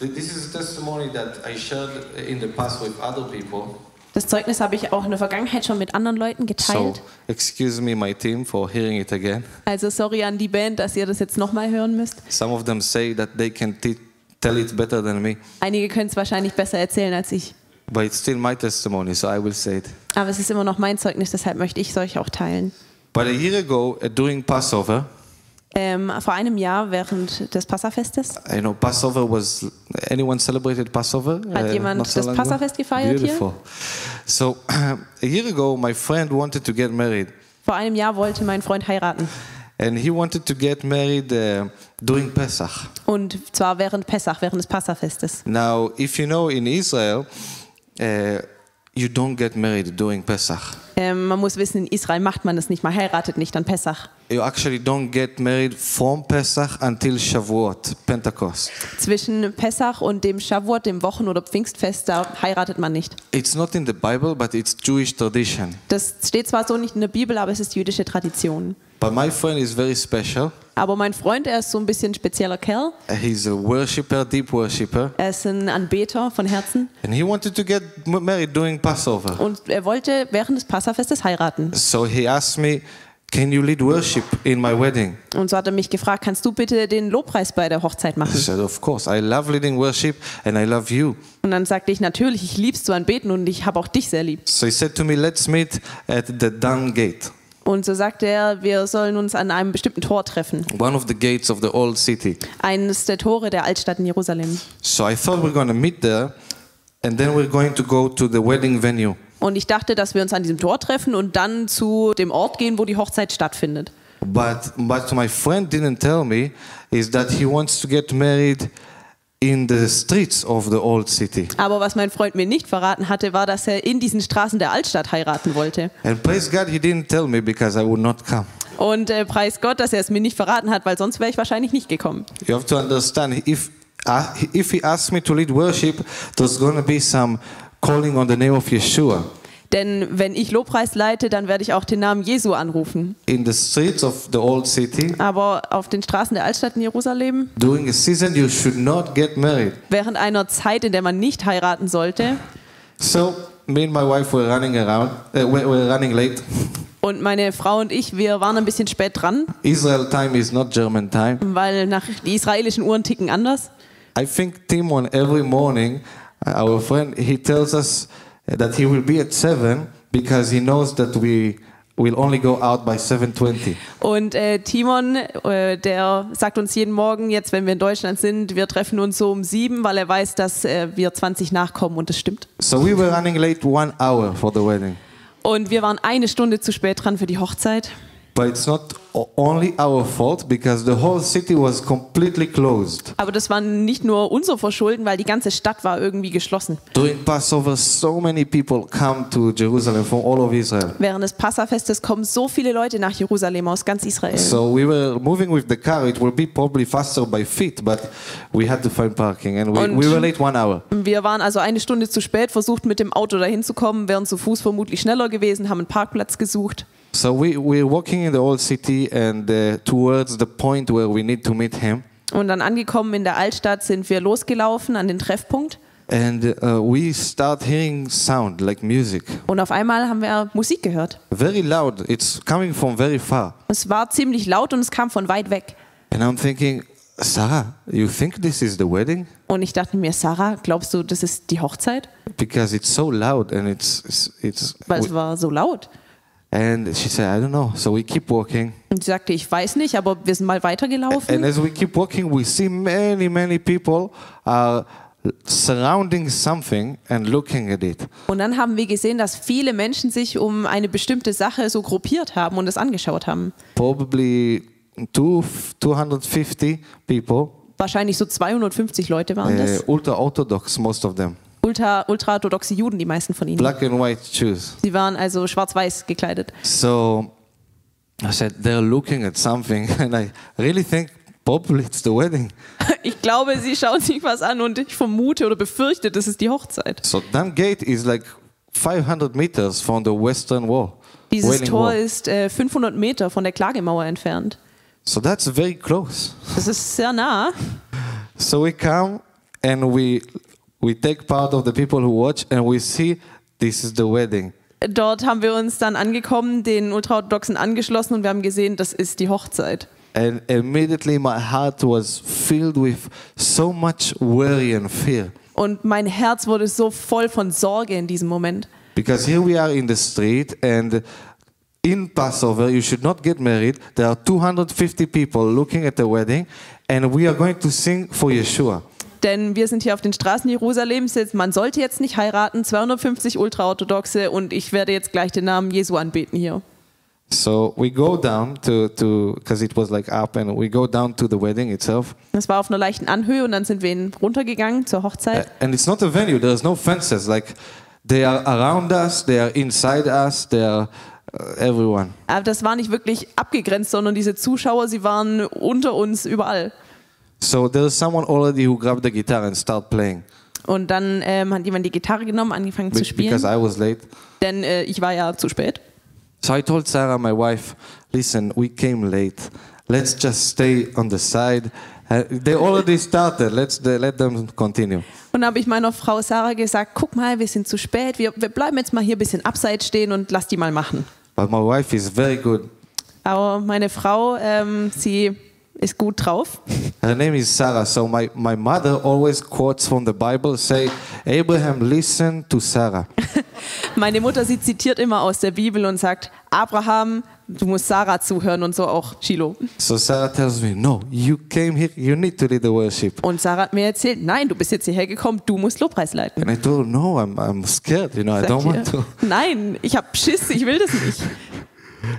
This is a testimony that I shared in the past with other people. Das Zeugnis habe ich auch in der Vergangenheit schon mit anderen Leuten So, geteilt. excuse me, my team, for hearing it again. Also sorry an die Band, dass ihr das jetzt nochmal hören müsst. Some of them say that they can tell it better than me, Einige können es wahrscheinlich besser erzählen als ich. but it's still my testimony, so I will say it. Aber es ist immer noch mein Zeugnis, deshalb möchte ich es euch auch teilen. But a year ago, during Passover, Ähm, vor einem Jahr während des Passafestes I know Passover was. Anyone celebrated Passover? Hat uh, jemand not so das? Passafest gefeiert hier? Beautiful. So a year ago, my friend wanted to get married, Vor einem Jahr wollte mein Freund heiraten. and he wanted to get married uh, during Pesach. Und zwar während Pessach, während des Passafestes. Now, if you know in Israel, uh, you don't get married during Pesach. Ähm, man muss wissen, in Israel macht man das nicht, man heiratet nicht an Pessach. You actually don't get married from Pesach until Shavuot, Pentecost. Zwischen Pessach und dem Shavuot, dem Wochen- oder Pfingstfest, da heiratet man nicht. It's not in the Bible, but it's Jewish tradition. Das steht zwar so nicht in der Bibel, aber es ist jüdische Tradition. But my friend is very special. Aber mein Freund, er ist so ein bisschen spezieller Kerl. He's a worshipper, deep worshipper, Er ist ein Anbeter von Herzen. and he wanted to get married during Passover. Und er wollte während des Passafestes heiraten. So he asked me, "Can you lead worship in my wedding?" Und so hat er mich gefragt, kannst du bitte den Lobpreis bei der Hochzeit I machen? said, "Of course. I love leading worship, and I love you." Und dann sagte ich, natürlich, ich lieb's zu anbeten und ich habe auch dich sehr lieb. So he said to me, "Let's meet at the Dung Gate, Und so sagte er, wir sollen uns an einem bestimmten Tor treffen. one of the gates of the old city." Eines der Tore der Altstadt in Jerusalem. So I thought we're going to meet there, and then we're going to go to the wedding venue. Und ich dachte, dass wir uns an diesem Tor treffen und dann zu dem Ort gehen, wo die Hochzeit stattfindet. But what my friend didn't tell me is that he wants to get married in the streets of the old city. Aber was mein Freund mir nicht verraten hatte, war, dass er in diesen Straßen der Altstadt heiraten wollte. And praise God, he didn't tell me because I would not come. Und äh, preis Gott, dass er es mir nicht verraten hat, weil sonst wäre ich wahrscheinlich nicht gekommen. You have to understand if uh, if he asked me to lead worship, there's going to be some calling on the name of Yeshua Denn wenn ich Lobpreis leite, dann werde ich auch den Namen Jesu anrufen. in the streets of the old city. Aber auf den Straßen der Altstadt in Jerusalem, During a season, you should not get married. während einer Zeit, in der man nicht heiraten sollte, So me and my wife were running around. Uh, we were running late. und meine Frau und ich, wir waren ein bisschen spät dran, Israel time is not German time. weil nach die israelischen Uhren ticken anders. I think Timon every morning, our friend, he tells us that he will be at seven because he knows that we will only go out by 7:20. Und äh, Timon, äh, der sagt uns jeden Morgen, jetzt wenn wir in Deutschland sind, wir treffen uns so um sieben, weil er weiß, dass äh, wir 20 nachkommen und das stimmt. So we were running late one hour for the wedding. Und wir waren eine Stunde zu spät dran für die Hochzeit. But it's not only our fault because the whole city was completely closed. Aber das war nicht nur unser Verschulden, weil die ganze Stadt war irgendwie geschlossen. During Passover, so many people come to Jerusalem from all of Israel. Während des Passafestes kommen so viele Leute nach Jerusalem aus ganz Israel. So we were moving with the car. It will be probably faster by feet, but we had to find parking, and we, Und- we were late one hour. Wir waren also eine Stunde zu spät, versucht mit dem Auto dahin zu kommen, wären zu Fuß vermutlich schneller gewesen, haben einen Parkplatz gesucht. So we we're walking in the old city and uh, towards the point where we need to meet him, Und dann angekommen in der Altstadt sind wir losgelaufen an den Treffpunkt. and uh, we start hearing sound like music, Und auf einmal haben wir Musik gehört. very loud. It's coming from very far, Es war ziemlich laut und es kam von weit weg. and I'm thinking, Sarah, you think this is the wedding? Und ich dachte mir, Sarah, glaubst du, das ist die Hochzeit? Because it's so loud and it's it's. it's Weil es war so laut. And she said, I don't know. So we keep walking. Und sie sagte, ich weiß nicht, aber wir sind mal And weitergelaufen. as we keep walking, we see many, many people are surrounding something and looking at it. Und dann haben wir gesehen, dass viele Menschen sich um eine bestimmte Sache so gruppiert haben und es angeschaut haben. Probably two, 250 people, Wahrscheinlich so 250 Leute waren uh, das. ultra Orthodox, most of them. Ultra, ultra-orthodoxe Juden, die meisten von ihnen. Black and white shoes. Sie waren also schwarz-weiß gekleidet. So I said, they're looking at something, and I really think probably it's the wedding. Ich glaube, sie schauen sich was an und ich vermute oder befürchte, das ist die Hochzeit. So that gate is like 500 meters from the western wall. Dieses Wailing Tor Wall. ist äh, 500 Meter von der Klagemauer entfernt. So that's very close. Das ist sehr nah. So we come and we we take part of the people who watch, and we see this is the wedding. Dort haben wir uns dann angekommen, den Ultraorthodoxen angeschlossen und wir haben gesehen, das ist die Hochzeit. And immediately my heart was filled with so much worry and fear. Und mein Herz wurde so voll von Sorge in diesem Moment. Because here we are in the street, and in Passover, you should not get married. There are 250 people looking at the wedding, and we are going to sing for Yeshua. Denn wir sind hier auf den Straßen Jerusalems. Jetzt, man sollte jetzt nicht heiraten, 250 Ultraorthodoxe und ich werde jetzt gleich den Namen Jesu anbeten hier. So we go down to to because it was like up, and we go down to the wedding itself. Das war auf einer leichten Anhöhe und dann sind wir runtergegangen zur Uh, Hochzeit. and it's not a venue. There's no fences. Like they are around us, they are inside us, they are uh, everyone. Aber das war nicht wirklich abgegrenzt, sondern diese Zuschauer, sie waren unter uns überall. So there is someone already who grabbed the guitar and start playing Und dann ähm, hat jemand die Gitarre genommen, angefangen zu be- because spielen, I was late. denn äh, ich war ja zu spät. So I told Sarah, my wife, listen, we came late. Let's just stay on the side. Uh, they already started. Let's let them continue. Und dann habe ich meiner Frau Sarah gesagt, guck mal, wir sind zu spät, wir, wir bleiben jetzt mal hier ein bisschen abseits stehen und lass die mal machen. But my wife is very good. Aber meine Frau, ähm, sie ist gut drauf. Her name is Sarah. So my, my mother always quotes from the Bible, say, Abraham listened to Sarah. Meine Mutter, sie zitiert immer aus der Bibel und sagt, Abraham, du musst Sarah zuhören und so auch Shiloh. So Sarah tells me, no, you came here, you need to lead the worship. Und Sarah hat mir erzählt, nein, du bist jetzt hierher gekommen, du musst Lobpreis leiten. And I told her, no, I'm, I'm scared, you know, I don't want to. Nein, ich habe Schiss, ich will das nicht.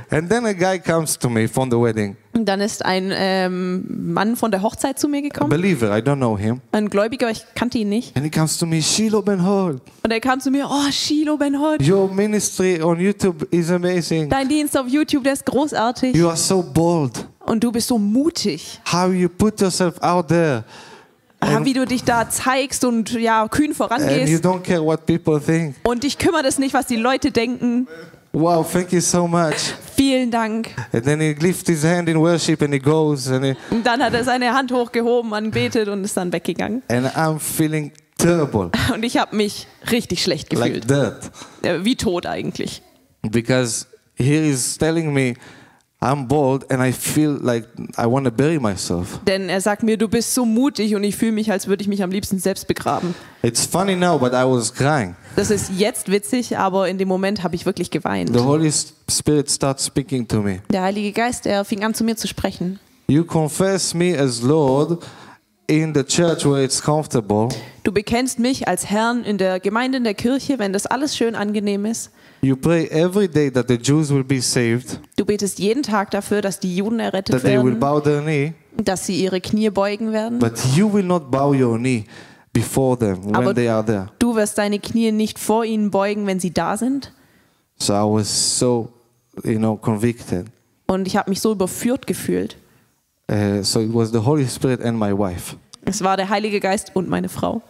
And then a guy comes to me from the wedding, Und dann ist ein ähm, Mann von der Hochzeit zu mir a gekommen, believer, I don't know him. ein Gläubiger, ich kannte ihn nicht. And he comes to me, Shiloh Ben Hol, Und er kam zu mir, oh, Shiloh Ben Hod, your ministry on YouTube is amazing. dein Dienst auf YouTube, der ist großartig. You are so bold. Und du bist so mutig, How you put yourself out there. Ah, wie du dich da zeigst und ja, kühn And you vorangehst. don't care what people think. Und dich kümmert es nicht, was die Leute denken. Wow, thank you so much. Vielen Dank. And then he lifts his hand in worship and he goes and, he, Und dann hat er seine Hand hochgehoben, anbetet und ist dann weggegangen. and I'm feeling terrible, Und ich habe mich richtig schlecht like gefühlt. that. Äh, Wie tot eigentlich. Because here he's telling me I'm bold and I feel like I want to bury myself. Denn er sagt mir, du bist so mutig und ich fühle mich, als würde ich mich am liebsten selbst begraben. It's funny now, but I was crying. Das ist jetzt witzig, aber in dem Moment habe ich wirklich geweint. The Holy Spirit starts speaking to me. Der Heilige Geist, er fing an zu mir zu sprechen. You confess me as Lord in the church where it's comfortable. Du bekennst mich als Herrn in der Gemeinde, in der Kirche, wenn das alles schön angenehm ist. You pray every day that the Jews will be saved, Du betest jeden Tag dafür, dass die Juden errettet that they will werden, bow their knee, dass sie ihre Knie beugen werden. but you will not bow your knee before them when Aber- they are there. Du wirst deine Knie nicht vor ihnen beugen, wenn sie da sind. So I was so, you know, convicted. Und ich habe mich so überführt gefühlt. Uh, so it was the Holy Spirit and my wife. Es war der Heilige Geist und meine Frau.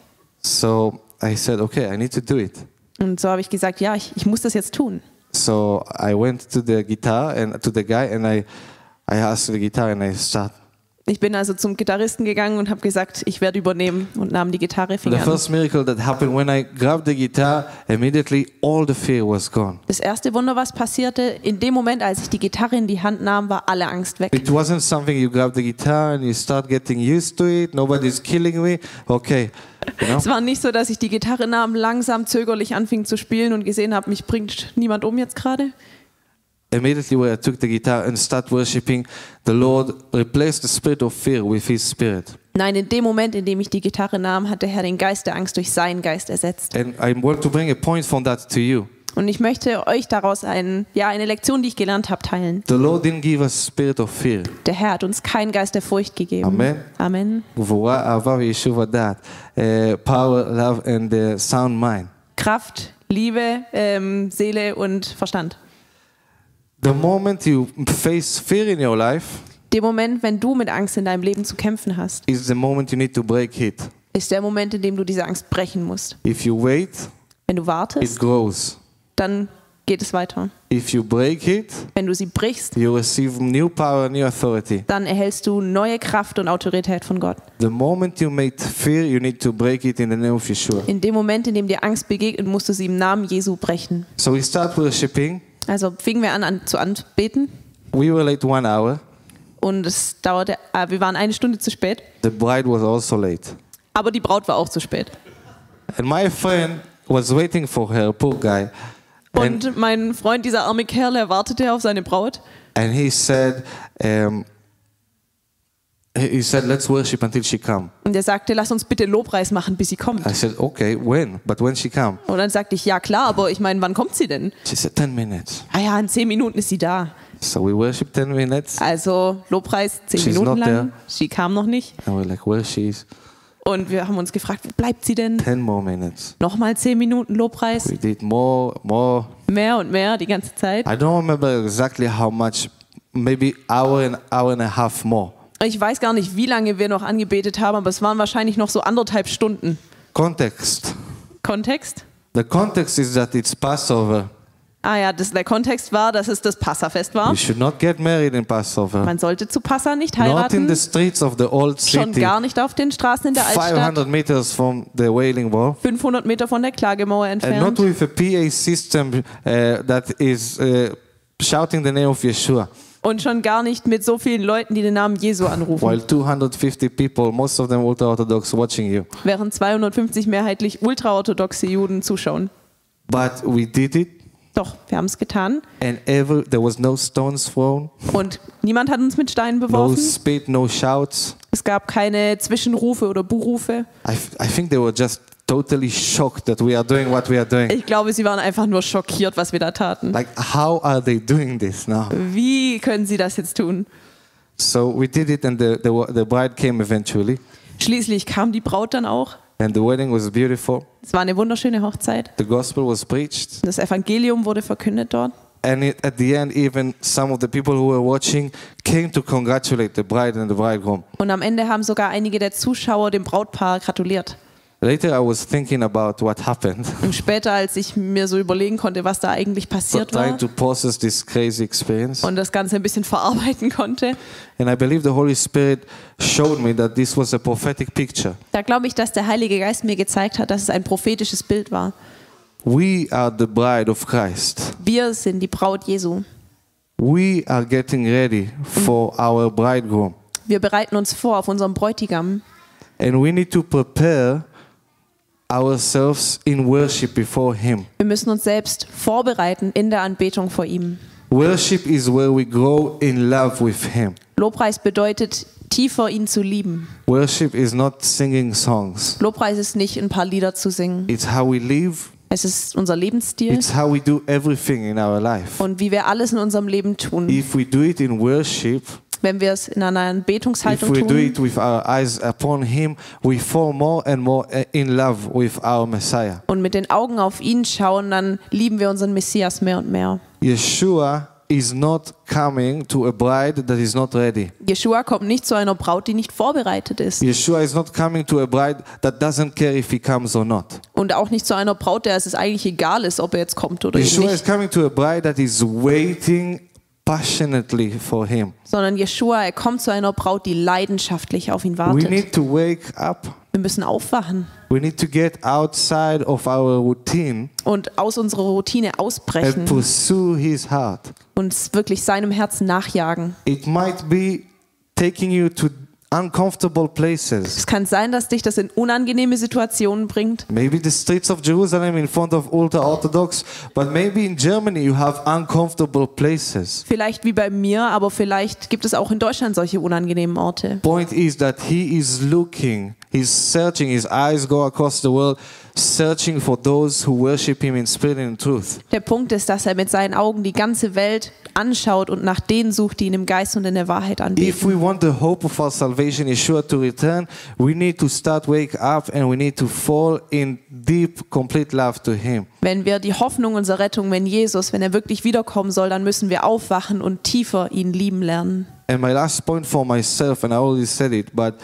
So I said, okay, I need to do it. Und so habe ich gesagt, ja, ich, ich muss das jetzt tun. So I went to the guitar and to the guy and I, I asked the guitar and I start. Ich bin also zum Gitarristen gegangen und habe gesagt, ich werde übernehmen und nahm die Gitarre, fing The an. first miracle that happened when I grabbed the guitar, immediately all the fear was gone. Das erste Wunder, was passierte, in dem Moment, als ich die Gitarre in die Hand nahm, war alle Angst weg. It wasn't something you grab the guitar and you start getting used to it. Nobody's killing me. Okay, you know. Es war nicht so, dass ich die Gitarre nahm, langsam zögerlich anfing zu spielen und gesehen habe, mich bringt niemand um jetzt gerade immediately when I took the guitar and started worshiping, the Lord replaced the spirit of fear with his spirit. Nein, in dem Moment, in dem ich die Gitarre nahm, hat der Herr den Geist der Angst durch seinen Geist ersetzt. And I want to bring a point from that to you. Und ich möchte euch daraus einen, ja, eine Lektion, die ich gelernt habe, teilen. The Lord didn't give us spirit of fear. Der Herr hat uns keinen Geist der Furcht gegeben. Amen. Amen. Eh, power, love and eh, sound mind. Kraft, Liebe, ähm, Seele und Verstand. The moment you face fear in your life Der Moment, wenn du mit Angst in deinem Leben zu kämpfen hast, is the moment you need to break it. ist der Moment, in dem du diese Angst brechen musst. If you wait, Wenn du it wartest, grows. dann geht es weiter. If you break it, Wenn du sie brichst, you receive new power, new authority. dann erhältst du neue Kraft und Autorität von Gott. The moment you made fear, you need to break it in the name of Yeshua. In dem Moment, in dem dir Angst begegnet, musst du sie im Namen Jesu brechen. So we start worshiping. Also fingen wir an, an zu anbeten We were late one hour. und es dauerte, äh, wir waren eine Stunde zu spät, The bride was also late. aber die Braut war auch zu spät. And my friend was waiting for her, poor guy. And, Und mein Freund, dieser arme Kerl, er wartete auf seine Braut and he said, um, he said, let's worship until she come. und er sagte, lass uns bitte Lobpreis machen, bis sie kommt. I said, okay, when? But when she come? Und dann sagte ich, ja klar, aber ich meine, wann kommt sie denn? She said, 10 minutes. Ah ja, in zehn Minuten ist sie da. So we worship 10 minutes. Also Lobpreis zehn She's Minuten not there. lang. Sie kam noch nicht. And we're like, where she is? Und wir haben uns gefragt, wo bleibt sie denn? 10 more minutes. Nochmal zehn Minuten Lobpreis. We did more, more. Mehr und mehr die ganze Zeit. I don't remember exactly how much, maybe hour and hour and a half more. Ich weiß gar nicht, wie lange wir noch angebetet haben, aber es waren wahrscheinlich noch so anderthalb Stunden. Context. Kontext? The context is that it's Passover. Ah ja, das, der Kontext war, dass es das Passafest war. You should not get married in Passover. Man sollte zu Passa nicht Not in heiraten. the streets of the old Schon city, gar nicht auf den Straßen in der Altstadt. 500 meters from the Wailing Wall. 500 Meter von der Klagemauer And not entfernt. with a PA system uh, that is uh, shouting the name of Yeshua. Und schon gar nicht mit so vielen Leuten, die den Namen Jesu anrufen. While 250 people, most of them ultra Orthodox, watching you. Während 250 mehrheitlich ultraorthodoxe Juden zuschauen. But we did it, Doch, wir haben es getan. and ever there was no stones thrown, Und niemand hat uns mit Steinen no beworfen. spit, no shouts. Es gab keine Zwischenrufe oder Buhrufe. I, I think they were just totally shocked that we are doing what we are doing. Ich glaube, sie waren einfach nur schockiert, was wir da taten. Like, how are they doing this now? Wie können sie das jetzt tun? So we did it, and the, the, the bride came eventually, Schließlich kam die Braut dann auch. and the wedding was beautiful. Es war eine wunderschöne Hochzeit. The gospel was preached, Das Evangelium wurde verkündet dort. and it, at the end, even some of the people who were watching came to congratulate the bride and the bridegroom. Und am Ende haben sogar einige der Zuschauer dem Brautpaar gratuliert. Later, I was thinking about what happened, Und später, als ich mir so überlegen konnte, was da eigentlich passiert war trying to process this crazy experience. und das Ganze ein bisschen verarbeiten konnte, And I believe the Holy Spirit showed me that this was a prophetic picture. da glaube ich, dass der Heilige Geist mir gezeigt hat, dass es ein prophetisches Bild war. We are the bride of Christ. Wir sind die Braut Jesu. We are getting ready for our bridegroom. Wir bereiten uns vor auf unseren Bräutigam. And we need to prepare ourselves in worship before Him. Wir müssen uns selbst vorbereiten in der Anbetung vor ihm. Worship is where we grow in love with Him. Lobpreis bedeutet, tiefer ihn zu lieben. Worship is not singing songs, Lobpreis ist nicht ein paar Lieder zu singen. it's how we live, Es ist unser Lebensstil it's how we do everything in our life. und wie wir alles in unserem Leben tun. If we do it in worship, Wenn wir es in einer Anbetungshaltung do tun, it with our eyes upon Him, we fall more and more in love with our Messiah. und mit den Augen auf ihn schauen, dann lieben wir unseren Messias mehr und mehr. Yeshua is not coming to a bride that is not ready. Jeshua kommt nicht zu einer Braut, die nicht vorbereitet ist. Yeshua is not coming to a bride that doesn't care if he comes or not. Und auch nicht zu einer Braut, der es eigentlich egal ist, ob er jetzt kommt oder eben Yeshua is nicht. coming to a bride that is waiting passionately for him. Sondern Jeshua, er kommt zu einer Braut, die leidenschaftlich auf ihn We wartet. need to wake up. Wir müssen aufwachen We need to get outside of our routine und aus unserer Routine and ausbrechen pursue his heart. und wirklich seinem Herzen nachjagen. It might be taking you to uncomfortable places. Es kann sein, dass dich das in unangenehme Situationen bringt. Maybe the streets of Jerusalem in front of ultra Orthodox, but maybe in Germany you have uncomfortable places. Vielleicht wie bei mir, aber vielleicht gibt es auch in Deutschland solche unangenehmen Orte. Point is that he is looking, he's searching, his eyes go across the world, searching for those who worship him in spirit and in truth. Der Punkt ist, dass er mit seinen Augen die ganze Welt anschaut und nach denen sucht, die ihn im Geist und in der Wahrheit If anbeten. we want the hope of our salvation, Yeshua, to return, we need to start wake up and we need to fall in deep, complete love to him. Wenn wir die Hoffnung unserer Rettung, wenn Jesus, wenn er wirklich wiederkommen soll, dann müssen wir aufwachen und tiefer ihn lieben lernen. And my last point for myself, and I already said it, but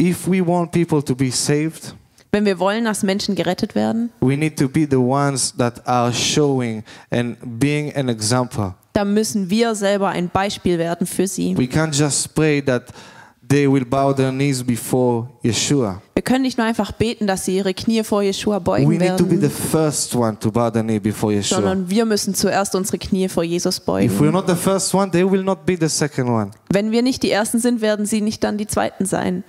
if we want people to be saved, Wenn wir wollen, dass Menschen gerettet werden, we need to be the ones that are showing and being an example. dann müssen wir selber ein Beispiel werden für sie. We can't just pray that they will bow their knees before Yeshua. Wir können nicht nur einfach beten, dass sie ihre Knie vor Jeschua We beugen need to be the werden, first one to bow their knee before Yeshua. sondern wir müssen zuerst unsere Knie vor Jesus If we're beugen. not the first one, they will not be the second one. Wenn wir nicht die Ersten sind, werden sie nicht dann die Zweiten sein.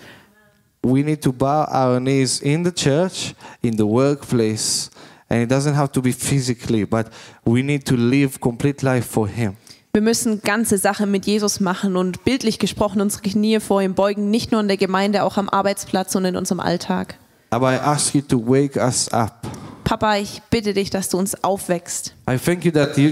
We need to bow our knees in the church, in the workplace, and it doesn't have to be physically, but we need to live complete life for Him. Wir müssen ganze Sachen mit Jesus machen und bildlich gesprochen unsere Knie vor ihm beugen, nicht nur in der Gemeinde, auch am Arbeitsplatz und in unserem Alltag. Aber I ask you to wake us up. Papa, ich bitte dich, dass du uns aufwächst. I thank you that you,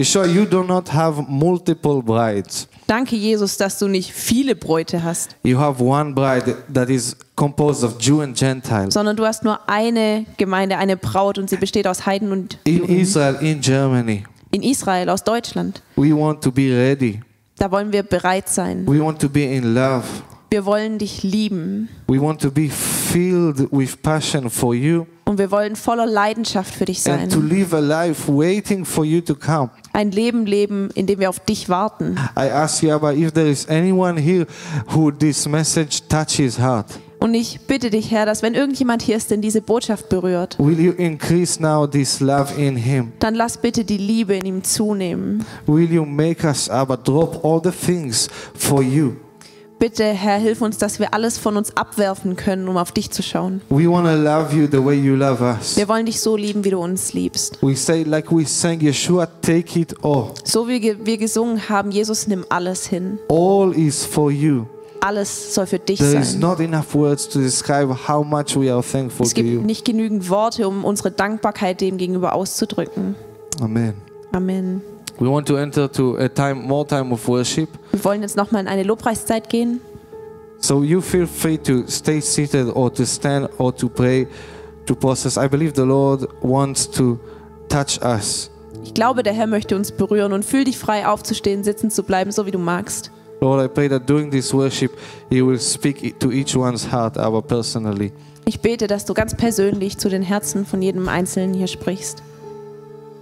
Yeshua, you do not have multiple brides. Danke, Jesus, dass du nicht viele Bräute hast, You have one bride that is composed of Jew and Gentiles. sondern du hast nur eine Gemeinde, eine Braut und sie besteht aus Heiden und In Juden. Israel, in Germany, In Israel, aus Deutschland. we want to be ready. Da wollen wir bereit sein. We want to be in love. Wir wollen dich lieben We want to be filled with passion for you und wir wollen voller Leidenschaft für dich and to sein. live a life waiting for you to come. Ein Leben leben, in dem wir auf dich warten. I ask you, Abba, if there is anyone here who this message touches heart, Und ich bitte dich, Herr, dass wenn irgendjemand hier ist, den diese Botschaft berührt, will you increase now this love in him? dann lass bitte die Liebe in ihm zunehmen. Will you make us, Abba, drop all the things for you? Bitte, Herr, hilf uns, dass wir alles von uns abwerfen können, um auf dich zu schauen. We want to love you the way you love us. Wir wollen dich so lieben, wie du uns liebst. We say, like we sang, Yeshua, take it all. So wie wir gesungen haben, Jesus, nimm alles hin. All is for you. Alles soll für dich There sein. Es gibt nicht genügend Worte, um unsere Dankbarkeit dem gegenüber auszudrücken. Amen. Amen. We want to enter to a time, more time of worship. Wir wollen jetzt nochmal in eine Lobpreiszeit gehen. So you feel free to stay seated or to stand or to pray to process. I believe the Lord wants to touch us. Ich glaube, der Herr möchte uns berühren und fühl dich frei aufzustehen, sitzen zu bleiben, so wie du magst. Lord, I pray that during this worship, He will speak to each one's heart, our personally. Ich bete, dass du ganz persönlich zu den Herzen von jedem Einzelnen hier sprichst.